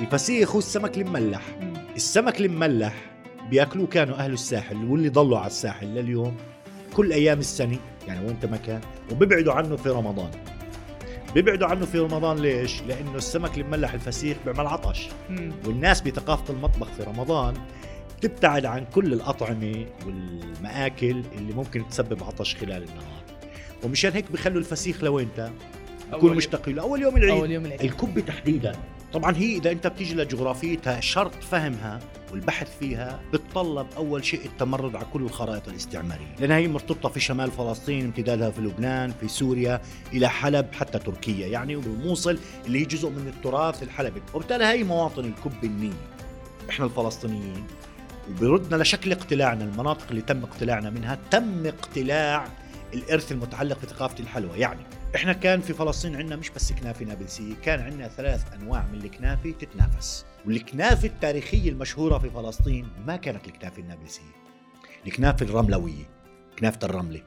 الفسيخ هو السمك المملح. السمك المملح بياكلوه كانوا أهل الساحل واللي ضلوا على الساحل لليوم كل أيام السنة يعني ما كان. وبيبعدوا عنه في رمضان. بيبعدوا عنه في رمضان ليش؟ لأنه السمك المملح الفسيخ بيعمل عطش. والناس بثقافة المطبخ في رمضان تبتعد عن كل الأطعمة والمآكل اللي ممكن تسبب عطش خلال النهار. ومشان هيك بخلوا الفسيخ لوينتا يكون مشتق له. أول يوم العيد. أول يوم العيد. الكبة تحديدا. طبعا هي إذا أنت بتيجي لجغرافيتها شرط فهمها والبحث فيها بتطلب أول شيء التمرد على كل الخرائط الاستعمارية لأنها هي مرتبطة في شمال فلسطين امتدادها في لبنان في سوريا إلى حلب حتى تركيا يعني والموصل اللي هي جزء من التراث الحلبي. وبالتالي هي مواطن الكب النيل إحنا الفلسطينيين وبردنا لشكل اقتلاعنا المناطق اللي تم اقتلاعنا منها تم اقتلاع الإرث المتعلق بثقافة الحلوى. يعني إحنا كان في فلسطين عندنا مش بس كنافة نابلسية كان عندنا ثلاث أنواع من الكنافة تتنافس. والكنافة التاريخية المشهورة في فلسطين ما كانت الكنافة النابلسية. الكنافة الرملوية كنافة الرملة.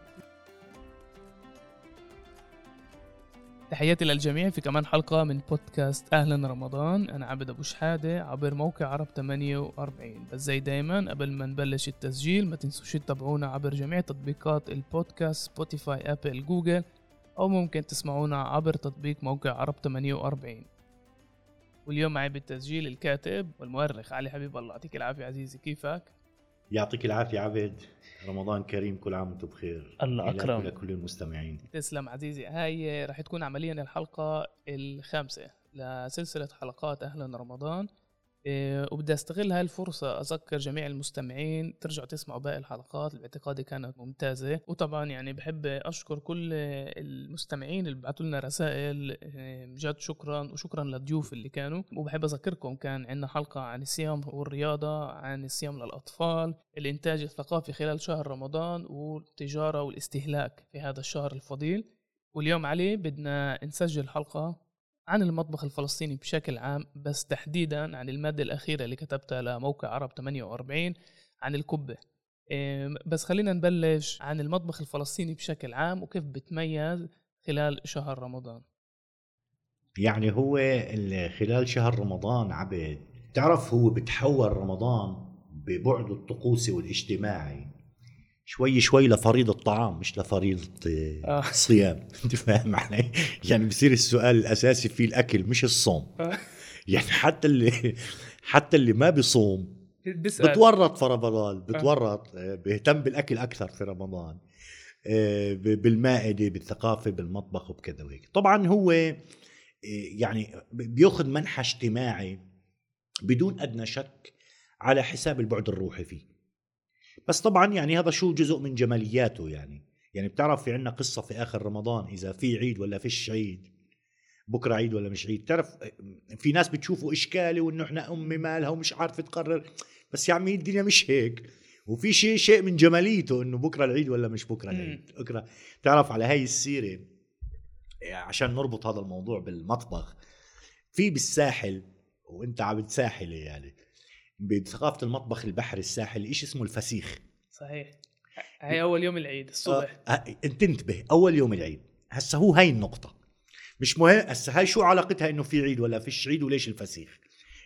تحياتي للجميع في كمان حلقة من بودكاست أهلا رمضان. أنا عبد أبو شحادة عبر موقع عرب 48 بس زي دايما قبل ما نبلش التسجيل ما تنسوش تتابعونا عبر جميع تطبيقات البودكاست سبوتيفاي أبل جوجل. أو ممكن تسمعونا عبر تطبيق موقع عرب 48 واليوم معي بالتسجيل الكاتب والمؤرخ علي حبيب الله. يعطيك العافية عزيزي كيفك؟ يعطيك العافية عبد. رمضان كريم كل عام وأنتم بخير. الله أكرم. لكل المستمعين. تسلم عزيزي. هاي راح تكون عمليا الحلقة الخامسة لسلسلة حلقات أهلا رمضان. وبدي أستغل هاي الفرصة أذكر جميع المستمعين ترجعوا تسمعوا باقي الحلقات باعتقادي كانت ممتازة. وطبعا يعني بحب أشكر كل المستمعين اللي بعثوا لنا رسائل إيه، جد شكرا وشكرا للضيوف اللي كانوا. وبحب أذكركم كان عندنا حلقة عن الصيام والرياضة عن الصيام للأطفال الإنتاج الثقافي خلال شهر رمضان والتجارة والاستهلاك في هذا الشهر الفضيل. واليوم علي بدنا نسجل حلقة عن المطبخ الفلسطيني بشكل عام بس تحديدا عن المادة الأخيرة اللي كتبتها لموقع عرب 48 عن الكبة بس خلينا نبلش عن المطبخ الفلسطيني بشكل عام وكيف بتميز خلال شهر رمضان. يعني هو خلال شهر رمضان عبد تعرف هو بتحول رمضان ببعده الطقوسي والاجتماعي؟ شوي شوي لفريض الطعام مش لفريض آه. الصيام أنت فاهم علي يعني بصير السؤال الأساسي في الأكل مش الصوم آه. يعني حتى اللي حتى اللي ما بيصوم بيسأل. بتورط في رمضان بتورط آه. بيهتم بالأكل أكثر في رمضان بالمائدة بالثقافة بالمطبخ وبكذا وهيك طبعا هو يعني بياخذ منحى اجتماعي بدون أدنى شك على حساب البعد الروحي فيه بس طبعا يعني هذا شو جزء من جمالياته يعني. يعني بتعرف في عنا قصة في آخر رمضان إذا في عيد ولا فيش عيد بكرة عيد ولا مش عيد. تعرف في ناس بتشوفوا إشكالي وإنه إحنا أمي مالها ومش عارفة تقرر. بس يا عمي الدنيا مش هيك. وفي شيء شيء من جماليته إنه بكرة العيد ولا مش بكرة العيد. بكرة. تعرف على هاي السيرة عشان نربط هذا الموضوع بالمطبخ في بالساحل وإنت عم ساحلي يعني. بثقافة المطبخ البحري الساحلي شيء اسمه الفسيخ؟ صحيح. هي أول يوم العيد الصبح. آه, آه، انت انتبه أول يوم العيد. هسه هو هاي النقطة. مش مهم هسه هاي شو علاقتها إنه في عيد ولا فيش عيد وليش الفسيخ؟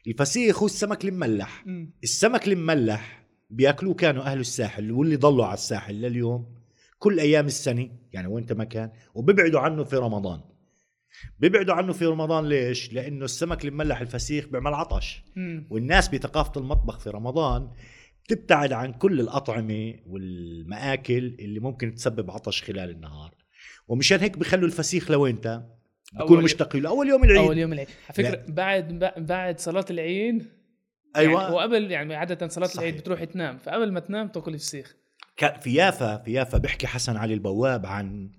الفسيخ هو السمك المملح. م. السمك المملح بيأكلوه كانوا أهل الساحل واللي ضلوا على الساحل لليوم كل أيام السنة يعني وين ما كان وبيبعدوا عنه في رمضان. بيبعدوا عنه في رمضان ليش؟ لأنه السمك المملح الفسيخ بيعمل عطش. مم. والناس بثقافة المطبخ في رمضان تبتعد عن كل الأطعمة والمآكل اللي ممكن تسبب عطش خلال النهار. ومشان هيك بخلوا الفسيخ لوينتا بكون مشتاق له. أول يوم العيد. أول يوم العيد. على فكرة بعد بعد صلاة العيد أيوه. يعني وقبل يعني عادة صلاة صحيح. العيد بتروح تنام. فقبل ما تنام تاكل فسيخ في يافا في يافا بيحكي حسن علي البواب عن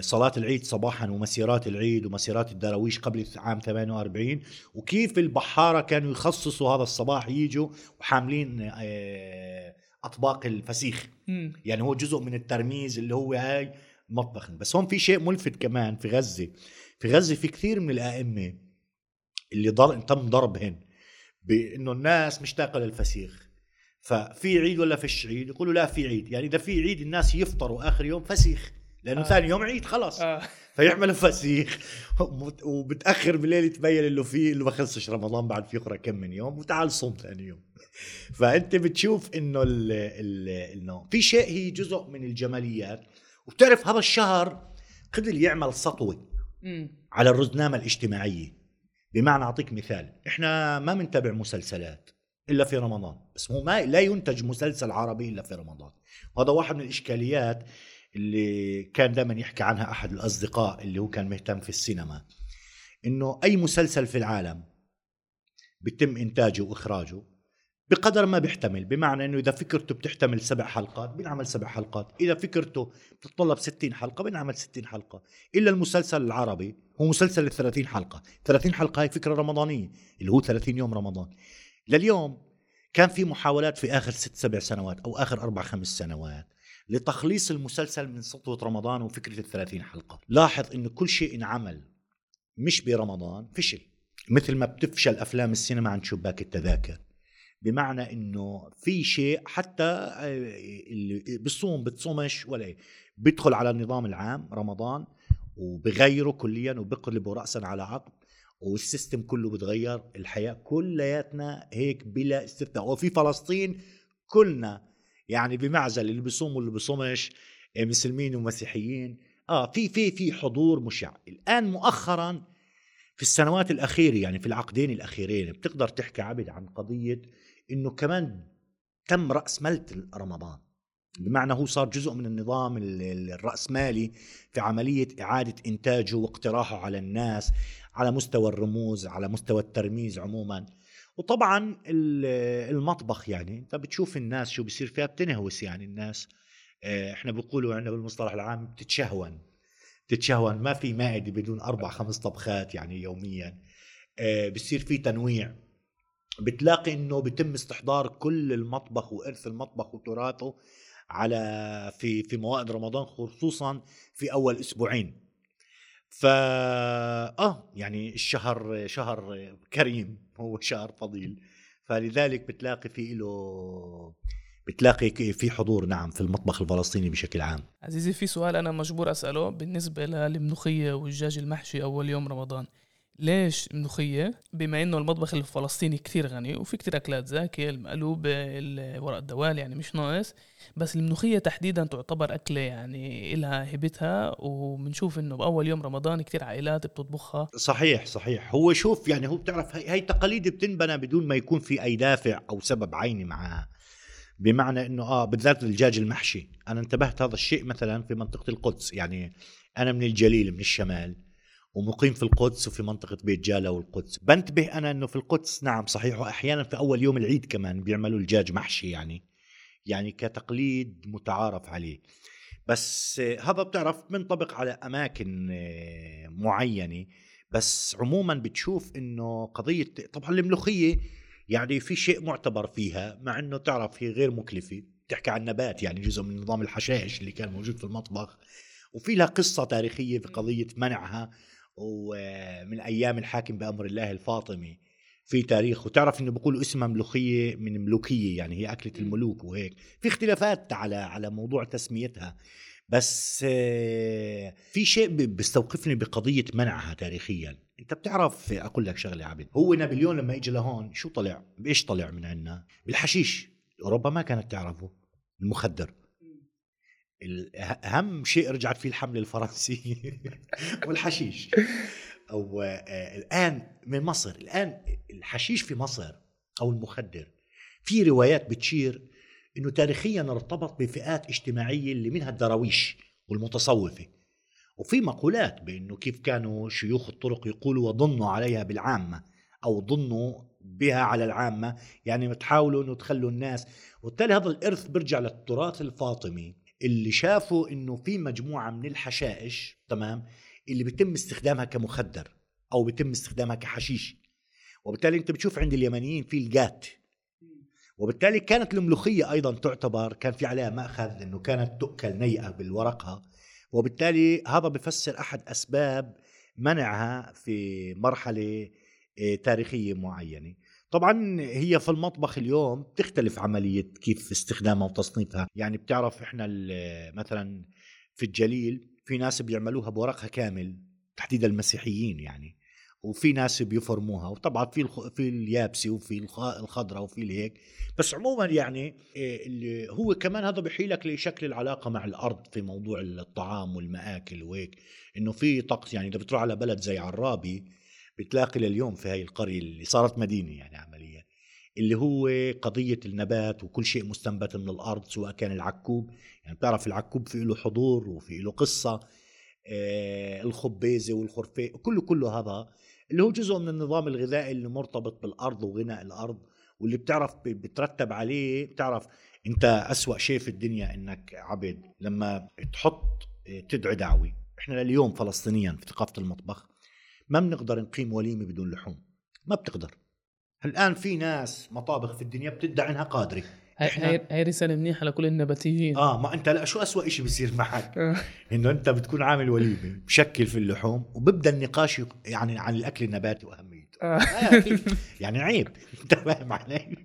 صلاة العيد صباحا ومسيرات العيد ومسيرات الدراويش قبل عام 48 وكيف البحارة كانوا يخصصوا هذا الصباح يجوا وحاملين إيه، أطباق الفسيخ. م. يعني هو جزء من الترميز اللي هو هاي مطبخ بس هون في شيء ملفت كمان في غزة. في غزة في كثير من الأئمة اللي ضر... تم ضربهن بأنه الناس مشتاقه للفسيخ ففي عيد ولا فيش عيد؟ يقولوا لا في عيد. يعني إذا في عيد الناس يفطروا آخر يوم فسيخ. لأنه آه. ثاني يوم عيد خلص آه. فيعملوا فسيخ وبتأخر بالليل يتبين إنه في إنه ما خلصش رمضان بعد في أخرى كم من يوم وتعال صوم ثاني يوم فأنت بتشوف إنه إنه في شيء هي جزء من الجماليات وبتعرف هذا الشهر قدر يعمل سطوة. على الرزنامة الاجتماعية بمعنى أعطيك مثال إحنا ما بنتابع مسلسلات إلا في رمضان بس هو ما لا ينتج مسلسل عربي إلا في رمضان وهذا واحد من الإشكاليات اللي كان دائما يحكي عنها أحد الأصدقاء اللي هو كان مهتم في السينما إنه أي مسلسل في العالم بيتم إنتاجه وإخراجه بقدر ما بيحتمل بمعنى إنه إذا فكرته بتحتمل سبع حلقات بنعمل سبع حلقات إذا فكرته بتتطلب 60 حلقة بنعمل 60 حلقة إلا المسلسل العربي هو مسلسل ال 30 حلقة 30 حلقة هي فكرة رمضانية اللي هو 30 يوم رمضان. لليوم كان في محاولات في آخر ست سبع سنوات أو آخر أربع خمس سنوات. لتخليص المسلسل من سطوة رمضان وفكرة الثلاثين حلقة. لاحظ انه كل شيء انعمل مش برمضان فشل. مثل ما بتفشل أفلام السينما عن شباك التذاكر. بمعنى إنه في شيء حتى آه، اللي بصوم بتصومش ولا إيه، بيدخل على النظام العام رمضان وبغيره كليا وبقلبه راسا على عقب والسيستم كله بتغير. الحياة كلياتنا هيك بلا استثناء وفي فلسطين كلنا يعني بمعزل اللي بيصوم واللي بيصومش آه، مسلمين ومسيحيين. آه في في في حضور مشع. الآن مؤخرا في السنوات الأخيرة يعني في العقدين الأخيرين بتقدر تحكي عبد عن قضية إنه كمان تم رأس ملت رمضان. بمعنى هو صار جزء من النظام ال- ال- الرأسمالي في عملية إعادة إنتاجه واقتراحه على الناس على مستوى الرموز على مستوى الترميز عموما. وطبعا ال- المطبخ يعني أنت بتشوف الناس شو بيصير فيها بتنهوس يعني الناس. آه، إحنا بيقولوا عندنا بالمصطلح العام بتتشهون. بتتشهون ما في مائدة بدون أربع خمس طبخات يعني يوميا. آه، بصير في تنويع. بتلاقي إنه بيتم استحضار كل المطبخ وإرث المطبخ وتراثه على في في موائد رمضان خصوصا في أول أسبوعين. ف آه يعني الشهر شهر كريم هو شهر فضيل. فلذلك بتلاقي في له بتلاقي في حضور نعم في المطبخ الفلسطيني بشكل عام. عزيزي في سؤال أنا مجبور أسأله بالنسبة للملوخية والدجاج المحشي أول يوم رمضان. ليش الملوخية؟ بما إنه المطبخ الفلسطيني كثير غني وفي كثير أكلات زاكية المقلوب ورق الدوال يعني مش ناقص بس الملوخية تحديدا تعتبر أكلة يعني إلها هيبتها وبنشوف إنه بأول يوم رمضان كثير عائلات بتطبخها. صحيح صحيح. هو شوف يعني هو بتعرف هي, هي تقاليد بتنبنى بدون ما يكون في أي دافع أو سبب عيني معها بمعنى إنه آه بالذات الدجاج المحشي. أنا انتبهت هذا الشيء مثلا في منطقة القدس. يعني أنا من الجليل من الشمال. ومقيم في القدس وفي منطقة بيت جالة والقدس. بنتبه أنا أنه في القدس نعم صحيح. وأحيانا في أول يوم العيد كمان بيعملوا الدجاج محشي يعني يعني كتقليد متعارف عليه. بس هذا بتعرف بنطبق على أماكن آه، معينة. بس عموما بتشوف إنه قضية طبعا الملوخية يعني في شيء معتبر فيها مع إنه تعرف هي غير مكلفة. بتحكي عن نبات يعني جزء من نظام الحشائش اللي كان موجود في المطبخ. وفي لها قصة تاريخية في قضية منعها. ومن أيام الحاكم بأمر الله الفاطمي في تاريخ وتعرف إنه بيقولوا اسمها ملوخية من ملوكية يعني هي أكلة الملوك وهيك. في اختلافات على على موضوع تسميتها. بس آه، في شيء بيستوقفني بقضية منعها تاريخيا. أنت بتعرف أقول لك شغلة عبد. هو نابليون لما اجى لهون شو طلع؟ بإيش طلع من عندنا؟ بالحشيش. أوروبا ما كانت تعرفه. المخدر. ال- أهم شيء رجعت فيه الحمله الفرنسيه والحشيش أو آه، الآن من مصر. الآن الحشيش في مصر أو المخدر في روايات بتشير إنه تاريخيا ارتبط بفئات اجتماعية اللي منها الدراويش والمتصوفة. وفي مقولات بإنه كيف كانوا شيوخ الطرق يقولوا وضنوا عليها بالعامة أو ضنوا بها على العامة. يعني تحاولوا إنه تخلوا الناس. وبالتالي هذا الإرث بيرجع للتراث الفاطمي. اللي شافوا إنه في مجموعة من الحشائش تمام اللي بيتم استخدامها كمخدر أو بيتم استخدامها كحشيش. وبالتالي أنت بتشوف عند اليمنيين في الجات. وبالتالي كانت الملوخية أيضا تعتبر كان في عليها مأخذ إنه كانت تؤكل نيئة بالورقها وبالتالي هذا بفسر أحد أسباب منعها في مرحلة آه، تاريخية معينة. طبعا هي في المطبخ اليوم بتختلف عملية كيف استخدامها وتصنيفها يعني بتعرف إحنا مثلا في الجليل في ناس بيعملوها بورقها كامل تحديدا المسيحيين يعني وفي ناس بيفرموها وطبعا في. في اليابسه وفي الخ... الخضراء وفي الهيك بس عموما يعني إيه، اللي هو كمان هذا بحيلك لشكل العلاقة مع الأرض في موضوع الطعام والمآكل وهيك إنه في طقس يعني إذا بتروح على بلد زي عرابي بتلاقي لليوم في هاي القرية اللي صارت مدينة يعني عمليا اللي هو قضية النبات وكل شيء مستنبت من الأرض سواء كان العكوب يعني بتعرف العكوب في له حضور وفي له قصة آه الخبيزة والخرفيه كله كله هذا اللي هو جزء من النظام الغذائي اللي مرتبط بالأرض وغناء الأرض واللي بتعرف بترتب عليه بتعرف أنت أسوأ شيء في الدنيا إنك عبد لما تحط تدعي دعوة. إحنا لليوم فلسطينيا في ثقافة المطبخ ما بنقدر نقيم وليمة بدون لحوم. ما بتقدر. الآن في ناس مطابخ في الدنيا بتدعي إنها قادرة. هاي هاي رسالة منيحة لكل النباتيين. آه ما أنت لا شو أسوأ شيء بصير معك؟ آه. إنه أنت بتكون عامل وليمة بشكل في اللحوم وببدأ النقاش يعني عن الأكل النباتي وأهميته. آه. آه يعني عيب. أنت فاهم علي؟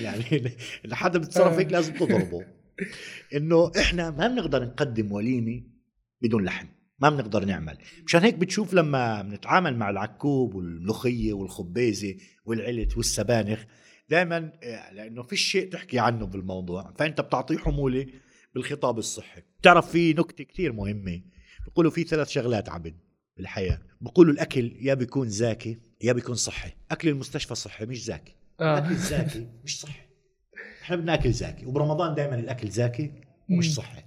يعني لحد بتصرف هيك لازم تضربه. إنه إحنا ما بنقدر نقدم وليمة بدون لحم. ما بنقدر نعمل. مشان هيك بتشوف لما بنتعامل مع العكوب والملوخية والخبيزة والعلت والسبانخ دائما آه، لأنه في شيء تحكي عنه بالموضوع. فأنت بتعطيه حمولة بالخطاب الصحي. بتعرف في نكتة كثير مهمة. بيقولوا في ثلاث شغلات عبد بالحياة. بيقولوا الأكل يا بيكون زاكي يا بيكون صحي. أكل المستشفى صحي مش زاكي. آه. الأكل زاكي مش صحي. إحنا بدنا اكل زاكي. وبرمضان دائما الأكل زاكي ومش صحي.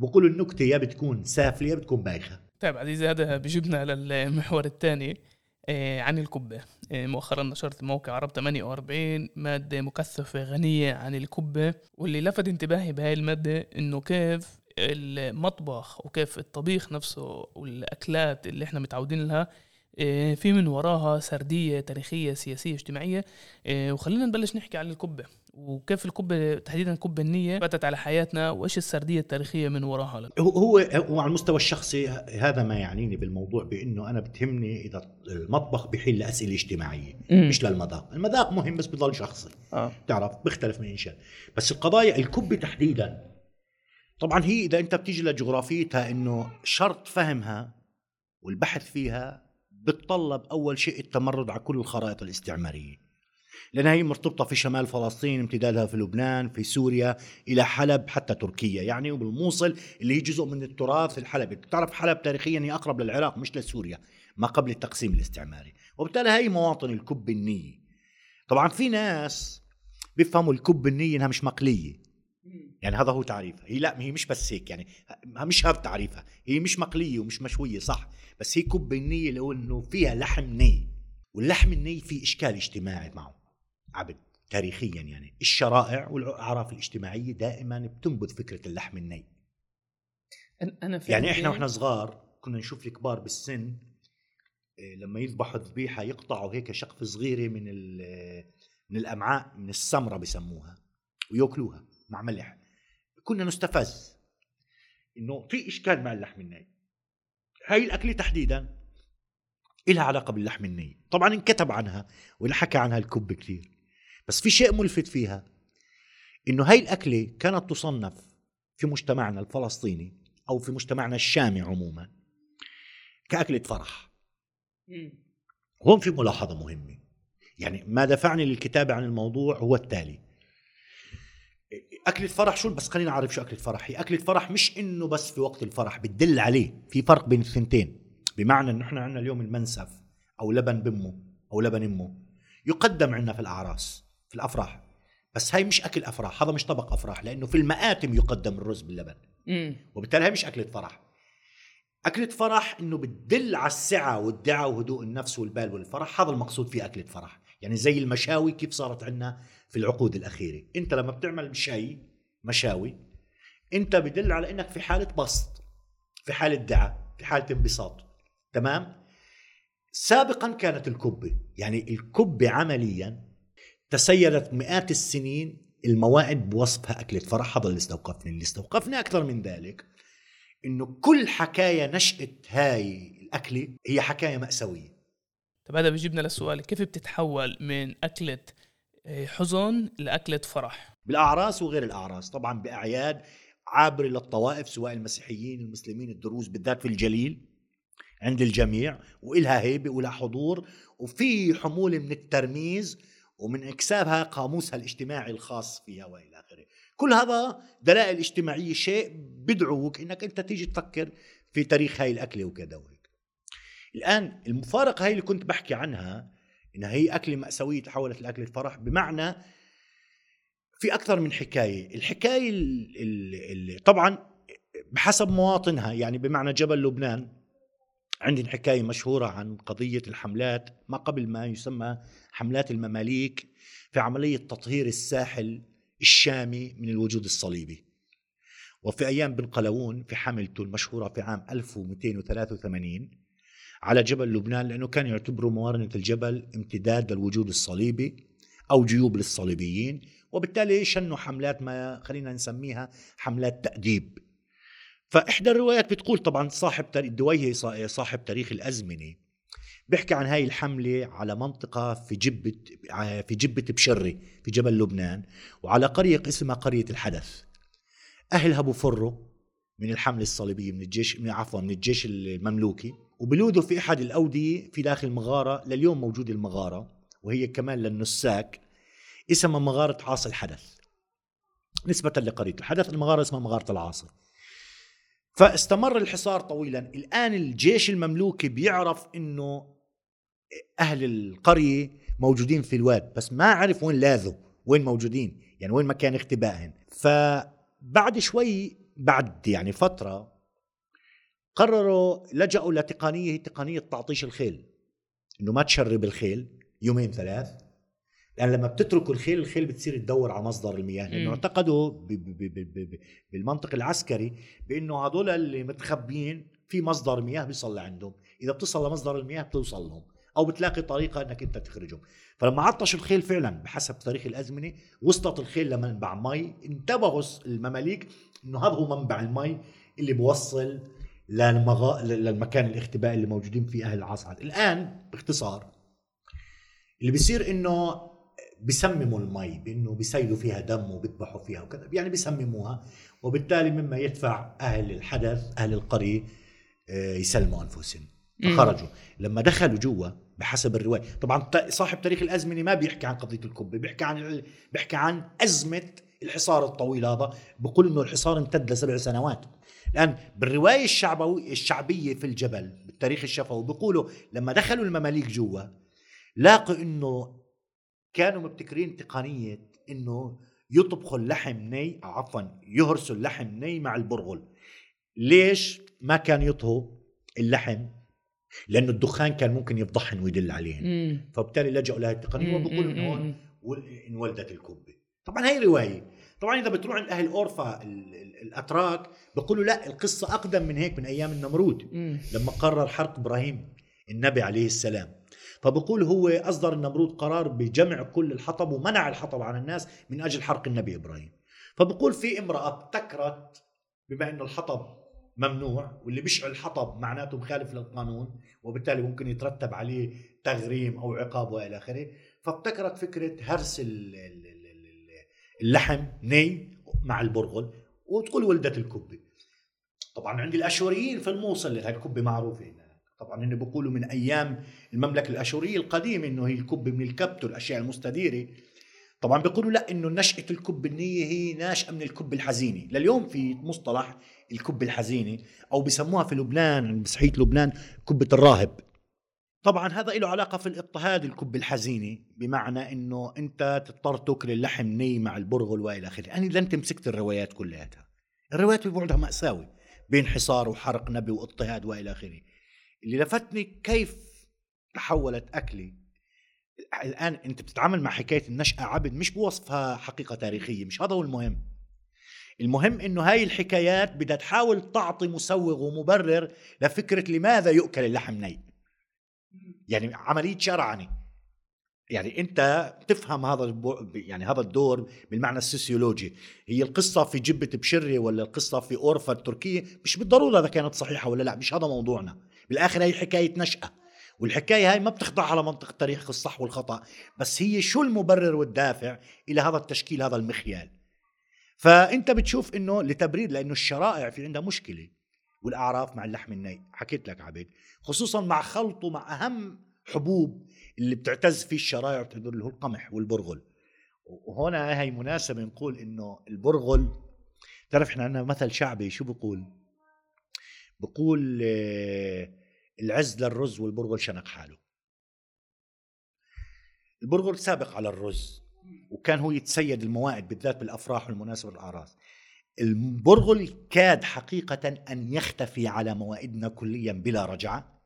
بقولوا النكتة يا بتكون سافلة يا بتكون بايخة. طيب عزيزي هذا بجيبنا للمحور الثاني آه، عن الكبة. آه، مؤخرا نشرت موقع عرب 48 مادة مكثفة غنية عن الكبة واللي لفت انتباهي بهاي المادة إنه كيف المطبخ وكيف الطبيخ نفسه والأكلات اللي إحنا متعودين لها آه، في من وراها سردية تاريخية سياسية اجتماعية وخلينا نبلش نحكي عن الكبة. وكيف الكبة تحديدا كبة النية باتت على حياتنا وإيش السردية التاريخية من وراها هو هو على المستوى الشخصي هذا ما يعنيني بالموضوع بأنه أنا بتهمني إذا المطبخ بحل لأسئلة اجتماعية مم. مش للمذاق، المذاق مهم بس بضل شخصي. آه. تعرف؟ بيختلف من انشاء بس القضايا الكبة تحديدا. طبعا هي إذا أنت بتيجي لجغرافيتها إنه شرط فهمها والبحث فيها بتطلب أول شيء التمرد على كل الخرائط الاستعمارية. لأنها هي مرتبطة في شمال فلسطين امتدادها في لبنان في سوريا إلى حلب حتى تركيا. يعني وبالموصل اللي هي جزء من التراث الحلبي. تعرف حلب تاريخيا هي أقرب للعراق مش لسوريا ما قبل التقسيم الاستعماري. وبالتالي هي مواطن الكب النية. طبعا في ناس بيفهموا الكب النية إنها مش مقلية. يعني هذا هو تعريفها. هي لا هي مش بس هيك يعني مش هذا تعريفها. هي مش مقلية ومش مشوية صح. بس هي كب النية هو انه فيها لحم ني. واللحم الني في إشكال اجتماعي معه. عبد تاريخيا يعني. الشرائع والأعراف الاجتماعية دائما بتنبذ فكرة اللحم الني. أنا يعني إحنا وإحنا صغار كنا نشوف الكبار بالسن إيه، لما يذبحوا الذبيحه يقطعوا هيك شقفه صغيرة من من الأمعاء من السمرة بسموها ويأكلوها مع ملح. كنا نستفز إنه في إشكال مع اللحم الني. هاي الأكلة تحديدا إلها علاقة باللحم الني. طبعا انكتب عنها وانحكى عنها الكب كثير. بس في شيء ملفت فيها إنه هاي الأكلة كانت تصنف في مجتمعنا الفلسطيني أو في مجتمعنا الشامي عموما كأكلة فرح. هون في ملاحظة مهمة. يعني ما دفعني للكتابة عن الموضوع هو التالي. أكلة فرح شو؟ بس خلينا نعرف شو أكلة فرح هي. أكلة فرح مش إنه بس في وقت الفرح بتدل عليه. في فرق بين الثنتين. بمعنى إنه إحنا عندنا اليوم المنسف أو لبن بمه أو لبن أمه يقدم عندنا في الأعراس. في الأفراح. بس هاي مش أكل أفراح هذا مش طبق أفراح لأنه في المآتم يقدم الرز باللبن. مم. وبالتالي هاي مش أكلة فرح. أكلة فرح إنه بتدل على السعة والدعاء وهدوء النفس والبال والفرح. هذا المقصود في أكلة فرح. يعني زي المشاوي كيف صارت عندنا في العقود الأخيرة. أنت لما بتعمل شيء مشاوي أنت بدل على إنك في حالة بسط في حالة دعاء في حالة انبساط. تمام؟ سابقا كانت الكبة يعني الكبة عمليا تسيرت مئات السنين الموائد بوصفها أكلة فرح هذا اللي استوقفني. اللي استوقفني أكثر من ذلك إنه كل حكاية نشأة هاي الأكلة هي حكاية مأساوية. طب هذا بيجيبنا للسؤال كيف بتتحول من أكلة آه، حزن لأكلة فرح؟ بالأعراس وغير الأعراس. طبعا بأعياد عابرة للطوائف سواء المسيحيين المسلمين الدروز بالذات في الجليل عند الجميع وإلها هيبة ولها حضور. وفي حمولة من الترميز ومن إكسابها قاموسها الاجتماعي الخاص فيها وإلى آخره. كل هذا دلائل اجتماعية شيء بدعوك إنك أنت تيجي تفكر في تاريخ هاي الأكلة وكذا وهيك. الآن المفارقة هاي اللي كنت بحكي عنها إنها هي أكلة مأساوية تحولت لأكلة فرح بمعنى في أكثر من حكاية. الحكاية اللي طبعا بحسب مواطنها يعني بمعنى جبل لبنان عندي حكاية مشهورة عن قضية الحملات ما قبل ما يسمى حملات المماليك في عملية تطهير الساحل الشامي من الوجود الصليبي. وفي أيام بن قلاوون في حملته المشهورة في عام 1283 على جبل لبنان لأنه كان يعتبروا موارنة الجبل امتداد للوجود الصليبي أو جيوب للصليبيين وبالتالي شنوا حملات ما خلينا نسميها حملات تأديب. فإحدى الروايات بتقول طبعا صاحب الدويهي صاحب تاريخ الأزمنة. بيحكي عن هاي الحملة على منطقة في جبة في جبة بشري في جبل لبنان وعلى قرية اسمها قرية الحدث. أهلها بفروا من الحملة الصليبية من الجيش من عفوا من الجيش المملوكي. وبلودوا في أحد الأودية في داخل مغارة لليوم موجود المغارة وهي كمان للنساك اسمها مغارة عاصي الحدث. نسبة لقرية الحدث المغارة اسمها مغارة العاصي. فاستمر الحصار طويلا. الآن الجيش المملوكي بيعرف أنه أهل القرية موجودين في الواد بس ما عرف وين لاذوا وين موجودين يعني وين مكان اختبائهم فبعد شوي بعد يعني فترة قرروا لجأوا لتقنية هي تقنية تعطيش الخيل إنه ما تشرب الخيل يومين ثلاث. لأن لما بتتركوا الخيل الخيل بتصير تدور على مصدر المياه لأنه اعتقدوا بالمنطق العسكري بأنه هذول اللي متخبيين في مصدر مياه بيصل لعندهم. إذا بتصل لمصدر المياه بتوصل لهم أو بتلاقي طريقة إنك أنت تخرجهم. فلما عطش الخيل فعلا بحسب تاريخ الأزمنة وصلت الخيل لمنبع مي انتبهوا المماليك إنه هذا هو منبع المي اللي بوصل للمغا... للمكان الاختبائي اللي موجودين فيه أهل العصر. الآن باختصار اللي بيصير إنه بسمموا المي بإنه بيسيلوا فيها دم وبيذبحوا فيها وكذا يعني بسمموها. وبالتالي مما يدفع أهل الحدث أهل القرية آه، يسلموا أنفسهم. فخرجوا. لما دخلوا جوا بحسب الرواية طبعا صاحب تاريخ الأزمنة ما بيحكي عن قضية الكبه بيحكي عن بيحكي عن أزمة الحصار الطويل هذا. بقول إنه الحصار امتد لسبع سنوات. الان بالرواية الشعبوي الشعبية في الجبل بالتاريخ الشفوي بيقولوا لما دخلوا المماليك جوا لاقوا إنه كانوا مبتكرين تقنية إنه يطبخوا اللحم ني عفوا يهرسوا اللحم ني مع البرغل. ليش ما كان يطهوا اللحم؟ لأنه الدخان كان ممكن يفضحهم ويدل عليهم فبالتالي لجأوا لهي التقنية وبقولوا إنه هون انولدت الكبه طبعا هي رواية. طبعا إذا بتروح عند أهل أورفا الأتراك بيقولوا لا القصة أقدم من هيك من أيام النمرود. لما قرر حرق إبراهيم النبي عليه السلام. فبقول هو أصدر النمرود قرار بجمع كل الحطب ومنع الحطب عن الناس من أجل حرق النبي إبراهيم. فبقول في امرأة ابتكرت بما إنه الحطب ممنوع واللي بيشعل الحطب معناته مخالف للقانون وبالتالي ممكن يترتب عليه تغريم أو عقاب وإلى آخره. فابتكرت فكرة هرس اللحم ني مع البرغل وتقول ولدت الكبة. طبعا عند الأشوريين في الموصل هاي الكبة معروفة طبعا هن بيقولوا من أيام المملكة الأشورية القديمة إنه هي الكبه من الكبت والأشياء المستديرة. طبعا بيقولوا لا إنه نشأة الكب النية هي ناشئة من الكب الحزينة. لليوم في مصطلح الكب الحزينة أو بسموها في لبنان بصحيح لبنان كبة الراهب. طبعا هذا له علاقة في الاضطهاد الكب الحزينة بمعنى إنه أنت تضطر تأكل اللحم ني مع البرغل وإلى آخره. أنا اذا انت مسكت الروايات كلياتها الروايات ببعدها مأساوي بين حصار وحرق نبي واضطهاد وإلى آخره. اللي لفتني كيف تحولت أكلي. الآن أنت بتتعامل مع حكاية النشأة عبد مش بوصفها حقيقة تاريخية مش هذا هو المهم. المهم إنه هاي الحكايات بدها تحاول تعطي مسوغ ومبرر لفكرة لماذا يؤكل اللحم ني. يعني عملية شرعنه يعني أنت تفهم هذا يعني هذا الدور بالمعنى السوسيولوجي هي القصة في جبة بشري ولا القصة في اورفا التركية؟ مش بالضرورة إذا كانت صحيحة ولا لا مش هذا موضوعنا. بالآخر هي حكايه نشاه والحكاية هاي ما بتخضع على منطق التاريخ الصح والخطأ بس هي شو المبرر والدافع إلى هذا التشكيل هذا المخيال. فأنت بتشوف إنه لتبريد لأنه الشرائع في عندها مشكلة. والأعراف مع اللحم الني حكيت لك عبيد خصوصا مع خلطه مع أهم حبوب اللي بتعتز فيه الشرائع اللي هو القمح والبرغل. وهنا هي مناسبة نقول إنه البرغل تعرف إحنا عندنا مثل شعبي شو بقول؟ بقول آه، العز للرز والبرغل شنق حاله. البرغل سابق على الرز وكان هو يتسيد الموائد بالذات بالأفراح والمناسبة والأعراس. البرغل كاد حقيقة أن يختفي على موائدنا كليا بلا رجعة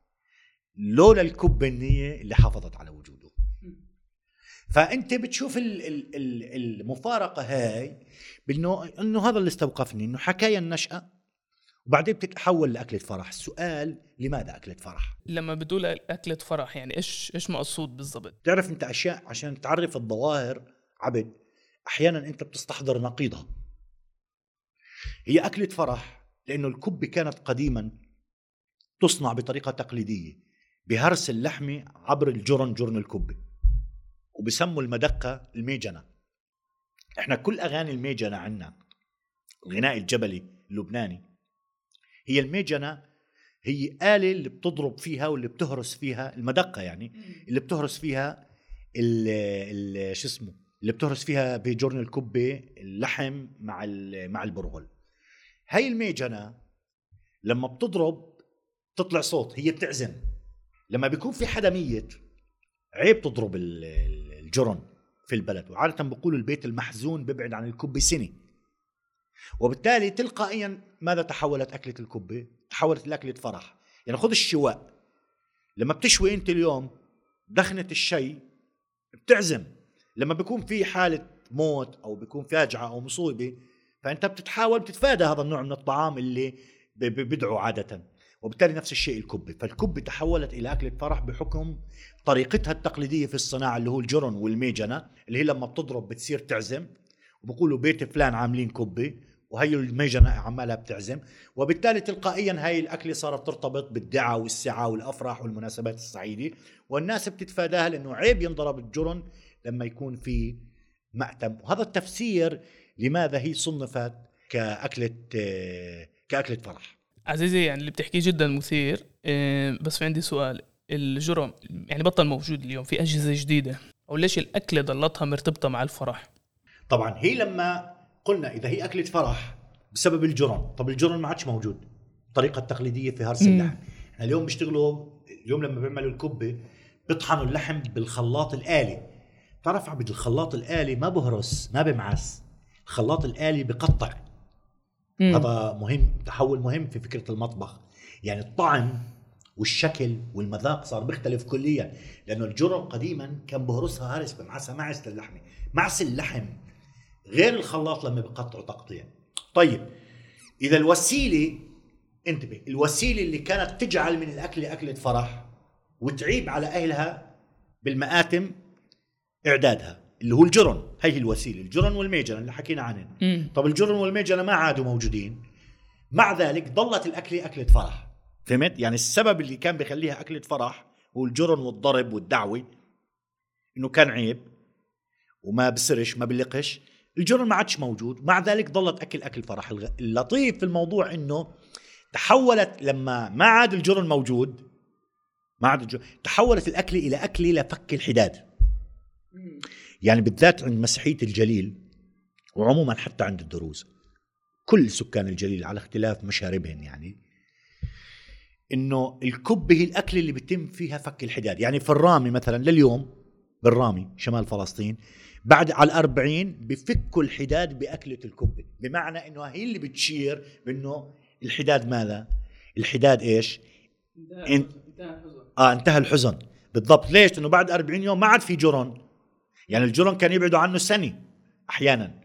لولا الكبة النية اللي حافظت على وجوده. فأنت بتشوف المفارقة هاي بأنه إنه هذا اللي استوقفني إنه حكاية النشأة وبعدين بتتحول لأكلة فرح. السؤال لماذا أكلة فرح؟ لما بتقول أكلة فرح يعني إيش إيش مقصود بالضبط؟ تعرف أنت أشياء عشان تعرف الظواهر عبد أحيانا أنت بتستحضر نقيضها. هي أكلة فرح لأنه الكبه كانت قديما تصنع بطريقة تقليدية بهرس اللحمة عبر الجرن جرن الكبه وبسموا المدقة الميجنة. إحنا كل أغاني الميجنة عنا الغناء الجبلي اللبناني هي الميجنة هي آلة اللي بتضرب فيها واللي بتهرس فيها المدقة يعني اللي بتهرس فيها ال شو اسمه اللي بتهرس فيها بجرن الكبة اللحم مع مع البرغل. هاي الميجنة لما بتضرب تطلع صوت هي بتعزم. لما بيكون في حدا ميت عيب تضرب الجرن في البلد. وعادة بقولوا البيت المحزون بيبعد عن الكبة سنة. وبالتالي تلقائيا ماذا تحولت أكلة الكبة؟ تحولت لأكلة فرح. يعني خذ الشواء. لما بتشوي أنت اليوم دخنة الشيء بتعزم. لما بيكون في حالة موت أو بيكون فاجعة أو مصيبة فأنت بتتحاول تتفادى هذا النوع من الطعام اللي بدعو عادة. وبالتالي نفس الشيء الكبة. فالكبة تحولت إلى أكلة فرح بحكم طريقتها التقليدية في الصناعة اللي هو الجرن والميجنة اللي هي لما بتضرب بتصير تعزم. وبقولوا بيت فلان عاملين كبة وهي الميجنة عمالها بتعزم. وبالتالي تلقائيا هاي الأكلة صارت ترتبط بالدعاء والسعة والأفراح والمناسبات السعيدة والناس بتتفاداها لأنه عيب ينضرب الجرن لما يكون في مأتم. وهذا التفسير لماذا هي صنفت كأكلة كأكلة فرح. عزيزي يعني اللي بتحكيه جدا مثير. آه، بس في عندي سؤال. الجرم يعني بطل موجود اليوم في أجهزة جديدة. أو ليش الأكلة ضلتها مرتبطة مع الفرح؟ طبعا هي لما قلنا إذا هي أكلة فرح بسبب الجرم طب الجرم ما عادش موجود. الطريقة التقليدية في هرس اللحم. اليوم بيشتغلوا اليوم لما بيعملوا الكبة بيطحنوا اللحم بالخلاط الآلي. تعرف عبد الخلاط الآلي ما بهرس ما بمعس الخلاط الآلي بقطع. مم. هذا مهم تحول مهم في فكرة المطبخ. يعني الطعم والشكل والمذاق صار بيختلف كليا لأنه الجرم قديما كان بهرسها هرس بمعسها معس اللحمة. معس اللحم غير الخلاط لما بقطعه تقطيع. طيب إذا الوسيلة انتبه الوسيلة اللي كانت تجعل من الاكله أكلة فرح وتعيب على أهلها بالمآتم إعدادها اللي هو الجرن. هي الوسيلة الجرن والميجن اللي حكينا عنهم. طب الجرن والميجن ما عادوا موجودين. مع ذلك ظلت الأكلة أكلة فرح. فهمت؟ يعني السبب اللي كان بيخليها أكلة فرح هو الجرن والضرب والدعوة إنه كان عيب وما بسرش ما بلقش. الجرن ما عادش موجود. مع ذلك ظلت أكل أكل فرح. اللطيف في الموضوع إنه تحولت لما ما عاد الجرن موجود ما عاد الجرن تحولت الاكله إلى اكله لفك الحداد. يعني بالذات عند مسيحية الجليل وعموما حتى عند الدروز كل سكان الجليل على اختلاف مشاربهم يعني إنه الكبة هي الأكل اللي بيتم فيها فك الحداد. يعني في الرامي مثلا لليوم بالرامي شمال فلسطين بعد على الأربعين بفكوا الحداد بأكلة الكبة بمعنى إنه هي اللي بتشير بإنه الحداد ماذا؟ الحداد إيش؟ انتهى الحزن آه انتهى الحزن. بالضبط. ليش؟ لأنه بعد 40 يوم ما عاد في جرن. يعني الجرن كان يبعدوا عنه سنة أحيانا.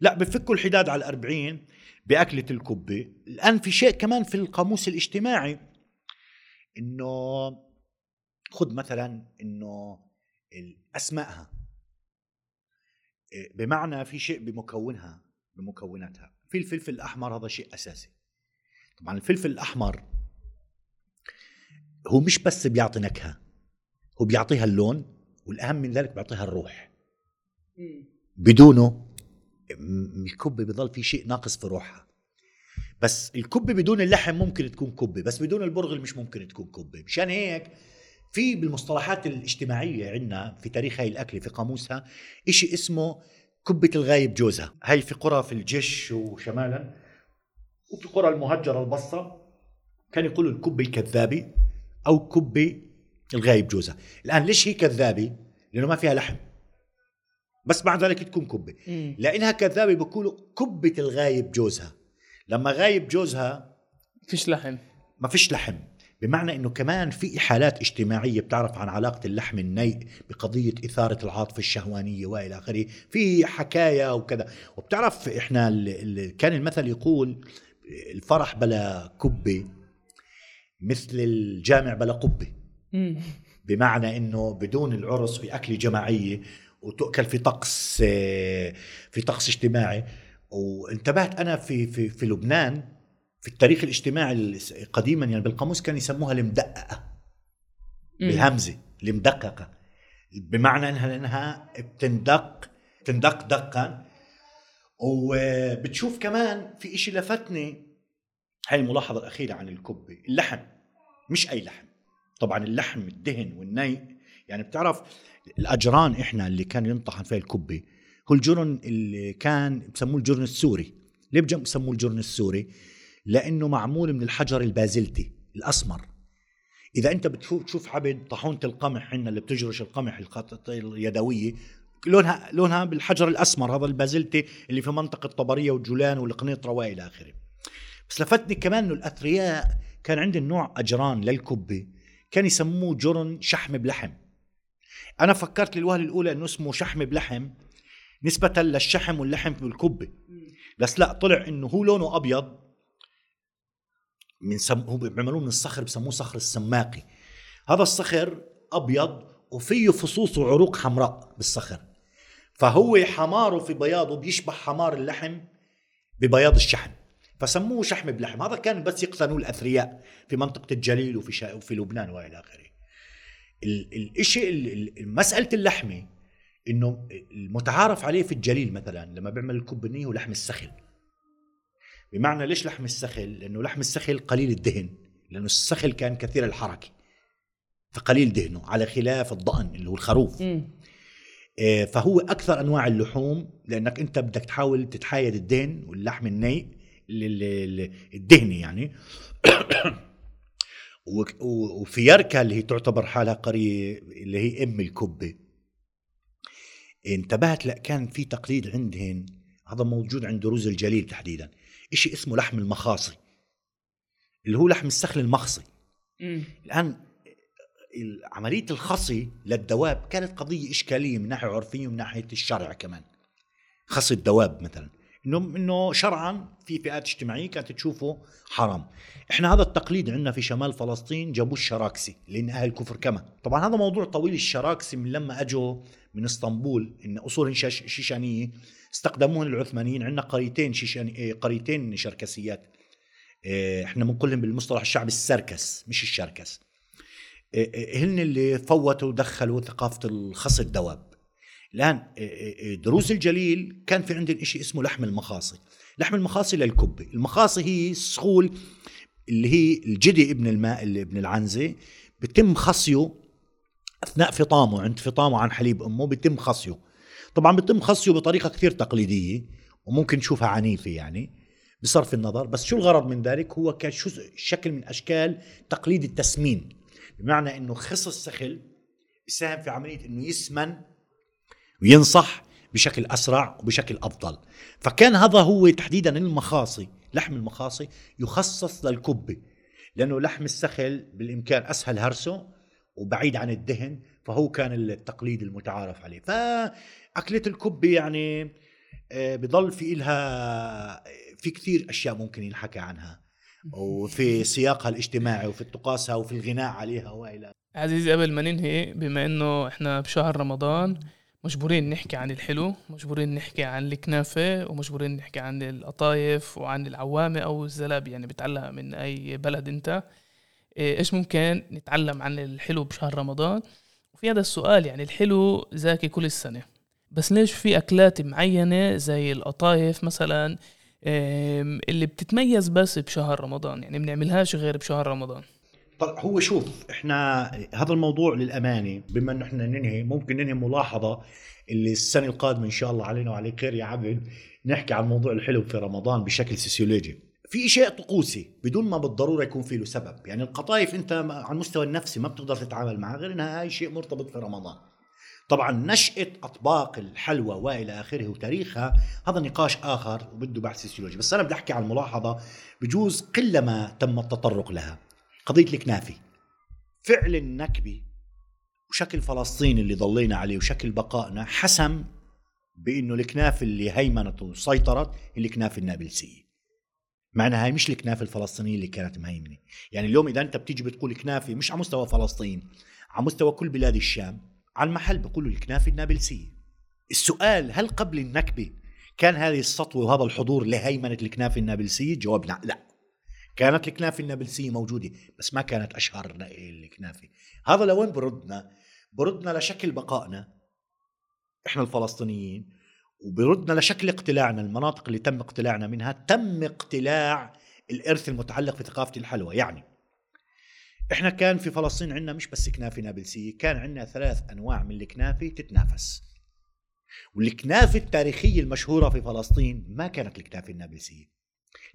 لا بفكوا الحداد على الأربعين بأكلة الكبة. الآن في شيء كمان في القاموس الاجتماعي. إنه خذ مثلا إنه أسمائها بمعنى في شيء بمكونها بمكوناتها. في الفلفل الأحمر هذا شيء أساسي. طبعا الفلفل الأحمر هو مش بس بيعطي نكهة هو بيعطيها اللون والأهم من ذلك بيعطيها الروح. بدونه الكبه بضل في شيء ناقص في روحها. بس الكبه بدون اللحم ممكن تكون كبه بس بدون البرغل مش ممكن تكون كبه مشان هيك في بالمصطلحات الاجتماعية عندنا في تاريخ هاي الأكلة في قاموسها إشي اسمه كبة الغايب جوزها. هاي في قرى في الجيش وشمالا وفي قرى المهجرة البصة كان يقولوا الكبة الكذابة أو كبة الغايب جوزها. الآن ليش هي كذابة؟ لأنه ما فيها لحم. بس مع ذلك تكون كبة. لأنها كذابة بقولوا كبة الغايب جوزها. لما غايب جوزها فيش لحم. ما فيش لحم. بمعنى إنه كمان في حالات اجتماعية بتعرف عن علاقة اللحم النيء بقضية إثارة العاطفة الشهوانية وإلى آخره. في حكاية وكذا. وبتعرف إحنا كان المثل يقول الفرح بلا كبة مثل الجامع بلا قبة. بمعنى إنه بدون العرس في أكلة جماعية وتؤكل في طقس في طقس اجتماعي. وانتبهت أنا في في في لبنان في التاريخ الاجتماعي قديما يعني بالقاموس كان يسموها المدققه بالهمزة المدققه بمعنى إنها إنها بتندق بتندق دقا. وبتشوف كمان في إشي لفتني. هاي الملاحظة الأخيرة عن الكبة. اللحم مش أي لحم. طبعا اللحم الدهن والني. يعني بتعرف الأجران إحنا اللي كان ينطحن فيها الكبة. هو الجرن اللي كان بسموه الجرن السوري. ليه بسموه الجرن السوري؟ لأنه معمول من الحجر البازلتي الأسمر. إذا أنت بتشوف تشوف حبد طاحونة القمح عندنا اللي بتجرش القمح اليدوية لونها لونها بالحجر الأسمر هذا البازلتي اللي في منطقة طبرية وجولان والقنيطرة وإلى آخره. بس لفتني كمان إنه الأثرياء كان عندهم نوع أجران للكبة كان يسموه جرن شحم بلحم. أنا فكرت للوهلة الأولى إنه اسمه شحم بلحم نسبة للشحم واللحم بالكبة. بس لا طلع إنه هو لونه أبيض من سم... هو بيعملوه من الصخر بسموه صخر السماقي. هذا الصخر أبيض وفيه فصوص وعروق حمراء بالصخر. فهو حماره في بياضه بيشبه حمار اللحم ببياض الشحم. فسموه شحم بلحم. هذا كان بس يقتنوه الأثرياء في منطقة الجليل وفي شا... وفي لبنان وإلى آخره. الشيء مسألة اللحمة إنه المتعارف عليه في الجليل مثلا لما بيعمل الكب النية هو لحم السخل بمعنى ليش لحم السخل؟ لأنه لحم السخل قليل الدهن لأنه السخل كان كثير الحركة. فقليل دهنه على خلاف الضأن اللي هو الخروف. آه، فهو أكثر أنواع اللحوم لأنك أنت بدك تحاول تتحايد الدهن واللحم الني الدهني يعني. وفي يركا اللي هي تعتبر حالها قرية اللي هي أم الكبة. انتبهت لأ كان في تقليد عندهن. هذا موجود عند روز الجليل تحديدا. إشي اسمه لحم المخاصي اللي هو لحم السخل المخصي. الآن عملية الخصي للدواب كانت قضية إشكالية من ناحية عرفية ومن ناحية الشرع كمان. خصي الدواب مثلا. إنه إنه شرعا في فئات اجتماعية كانت تشوفه حرام. إحنا هذا التقليد عندنا في شمال فلسطين جابوه الشراكسي لأن أهل الكفر كما طبعا هذا موضوع طويل. الشراكسي من لما أجوا من إسطنبول إن أصول شيشانية استخدموه العثمانيين. عندنا قريتين شيشاني إيه، قريتين شركسيات. إيه، إحنا بنقول لهم بالمصطلح الشعبي السركس مش الشركس. إيه، هن اللي فوتوا ودخلوا ثقافة الخص الدواب. الآن دروس الجليل كان في عندنا شيء اسمه لحم المخاصي. لحم المخاصي للكبه المخاصي هي الصخول اللي هي الجدي ابن الماء اللي ابن العنزة. بتم خصيه أثناء فطامه. عند فطامه عن حليب أمه بيتم خصيه طبعا بيتم خصيه بطريقة كثير تقليدية وممكن نشوفها عنيفة يعني بصرف النظر. بس شو الغرض من ذلك؟ هو كشو شكل من أشكال تقليد التسمين. بمعنى إنه خص السخل بيساهم في عملية إنه يسمن وينصح بشكل أسرع وبشكل أفضل. فكان هذا هو تحديدا المخاصي لحم المخاصي يخصص للكبة لأنه لحم السخل بالإمكان أسهل هرسه وبعيد عن الدهن فهو كان التقليد المتعارف عليه. فأكلة الكبه يعني آه، بضل في إلها في كثير أشياء ممكن ينحكى عنها. وفي سياقها الاجتماعي وفي الطقاسها وفي الغناء عليها وإلى عزيزي قبل ما ننهي بما إنه إحنا بشهر رمضان مجبورين نحكي عن الحلو مجبورين نحكي عن الكنافة ومجبورين نحكي عن القطايف وعن العوامة أو الزلابي يعني بتعلق من أي بلد أنت. إيه، إيش ممكن نتعلم عن الحلو بشهر رمضان؟ وفي هذا السؤال يعني الحلو زاكي كل السنة. بس ليش في أكلات معينة زي القطايف مثلا اللي بتتميز بس بشهر رمضان؟ يعني بنعملهاش غير بشهر رمضان. طيب هو شوف إحنا هذا الموضوع للأمانة بما إنه إحنا ننهي ممكن ننهي ملاحظة اللي السنة القادمة إن شاء الله علينا وعلى خير يا عبد نحكي عن موضوع الحلو في رمضان بشكل سوسيولوجي في شيء طقوسي بدون ما بالضرورة يكون في له سبب. يعني القطايف أنت على المستوى النفسي ما بتقدر تتعامل معها غير إنها هاي شيء مرتبط في رمضان. طبعا نشأة أطباق الحلوى وإلى آخره وتاريخها هذا نقاش آخر وبده بحث سوسيولوجي بس أنا بدي أحكي عن ملاحظة بجوز قلما تم التطرق لها. قضية الكنافة. فعل النكبة وشكل فلسطين اللي ضلينا عليه وشكل بقائنا حسم بإنه الكنافة اللي هيمنت وسيطرت هي الكنافة معناها هاي مش الكنافة الفلسطينية اللي كانت مهيمنة. يعني اليوم إذا أنت بتيجي بتقول كنافة مش على مستوى فلسطين على مستوى كل بلاد الشام على المحل بقولوا الكنافة النابلسية. السؤال هل قبل النكبة كان هذه السطوة وهذا الحضور لهيمنة الكنافة النابلسية؟ جوابنا لا كانت الكنافة النابلسية موجودة بس ما كانت أشهر الكنافه هذا لوين بردنا؟ بردنا لشكل بقائنا. إحنا الفلسطينيين وبردنا لشكل اقتلاعنا المناطق اللي تم اقتلاعنا منها تم اقتلاع الإرث المتعلق في ثقافة الحلوى. يعني إحنا كان في فلسطين عندنا مش بس كنافة نابلسية كان عندنا ثلاث أنواع من الكنافة تتنافس. والكنافة التاريخية المشهورة في فلسطين ما كانت الكنافة النابلسية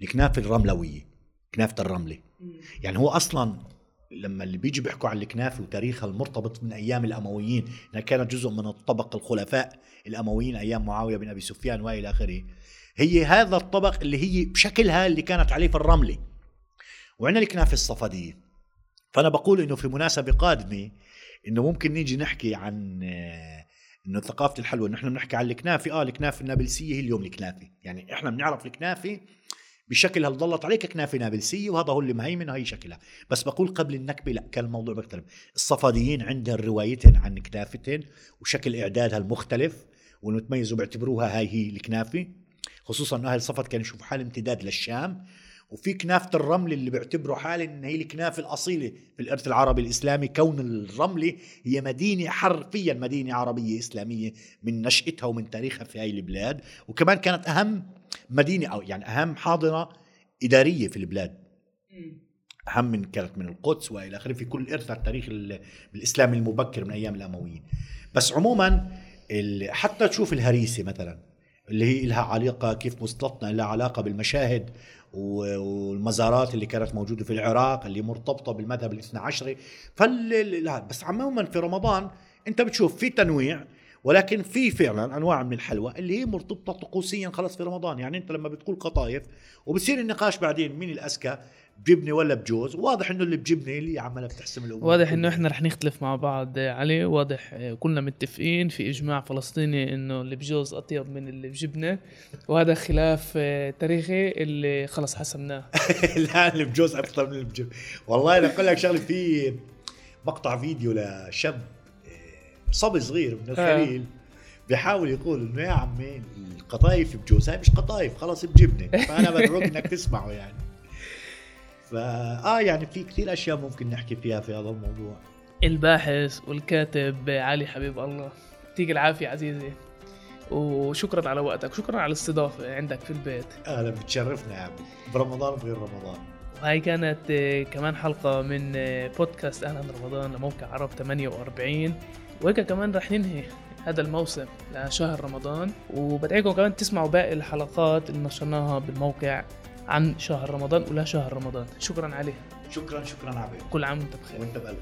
الكنافة الرملوية كنافة الرملة. يعني هو أصلا لما اللي بيجي بيحكوا عن الكنافة وتاريخها المرتبط من أيام الأمويين انها كانت جزء من الطبق الخلفاء الأمويين أيام معاوية بن أبي سفيان وإلى آخره. هي هذا الطبق اللي هي بشكلها اللي كانت عليه في الرملة. وعندنا الكنافة الصفدية. فأنا بقول إنه في مناسبة قادمة إنه ممكن نيجي نحكي عن آه، إنه ثقافه الحلوى نحن بنحكي عن الكنافة. آه الكنافة النابلسية هي اليوم الكنافة. يعني إحنا بنعرف الكنافة بشكلها اللي ضلت عليك كنافه نابلسيه وهذا هو اللي مهيمن وهي شكلها. بس بقول قبل النكبة لا كان الموضوع بيختلف الصفديين عندهم روايتهم عن كنافتهم وشكل إعدادها المختلف وانه تميزوا بيعتبروها هاي هي الكنافة. خصوصا إنه أهل صفد كانوا يشوفوا حال امتداد للشام. وفي كنافة الرمل اللي بيعتبروا حالة إن هي الكنافة الأصيلة في الإرث العربي الإسلامي. كون الرملة هي مدينة حرفيا مدينة عربية إسلامية من نشأتها ومن تاريخها في هاي البلاد. وكمان كانت أهم مدينة أو يعني أهم حاضنة إدارية في البلاد. أهم من كانت من القدس وإلى آخره في كل ارثها التاريخ ال- الاسلامي المبكر من أيام الأمويين. بس عموما حتى تشوف الهريسة مثلا اللي هي لها علاقة كيف وصلتنا لها علاقة بالمشاهد والمزارات اللي كانت موجودة في العراق اللي مرتبطة بالمذهب الاثنى عشري. فال بس عموما في رمضان أنت بتشوف في تنويع ولكن في فعلا أنواع من الحلوى اللي هي مرتبطة طقوسيا خلص في رمضان. يعني أنت لما بتقول قطايف وبصير النقاش بعدين مين الاذكى بجبنة ولا بجوز واضح إنه اللي بجبنة اللي عماله بتحسم الأمور واضح إنه إحنا رح نختلف مع بعض عليه واضح كلنا متفقين في إجماع فلسطيني إنه اللي بجوز أطيب من اللي بجبنة وهذا خلاف آه، تاريخي اللي خلص حسمناه. لا اللي بجوز أكثر من اللي بجيب والله أنا أقول لك شغلة في مقطع فيديو لشاب صبي صغير من الخليل بيحاول يقول إنه يا عمي القطايف بجوز هاي مش قطايف خلص بجبنة. فأنا بدعوك إنك تسمعه يعني. فا آه يعني في كثير أشياء ممكن نحكي فيها في هذا الموضوع. الباحث والكاتب علي حبيب الله. يعطيك العافية عزيزي. وشكرا على وقتك شكرا على الاستضافة عندك في البيت. أهلا بتشرفنا يا عمي برمضان وغير رمضان. وهي كانت آه، كمان حلقة من آه، بودكاست أهلا رمضان لموقع عرب 48 وهيك كمان رح ننهي هذا الموسم لشهر رمضان وبدعيكم كمان تسمعوا باقي الحلقات اللي نشرناها بالموقع عن شهر رمضان ولا شهر رمضان. شكرا عليه شكرا شكرا عبيد. كل عام وانت بخير. وانت خير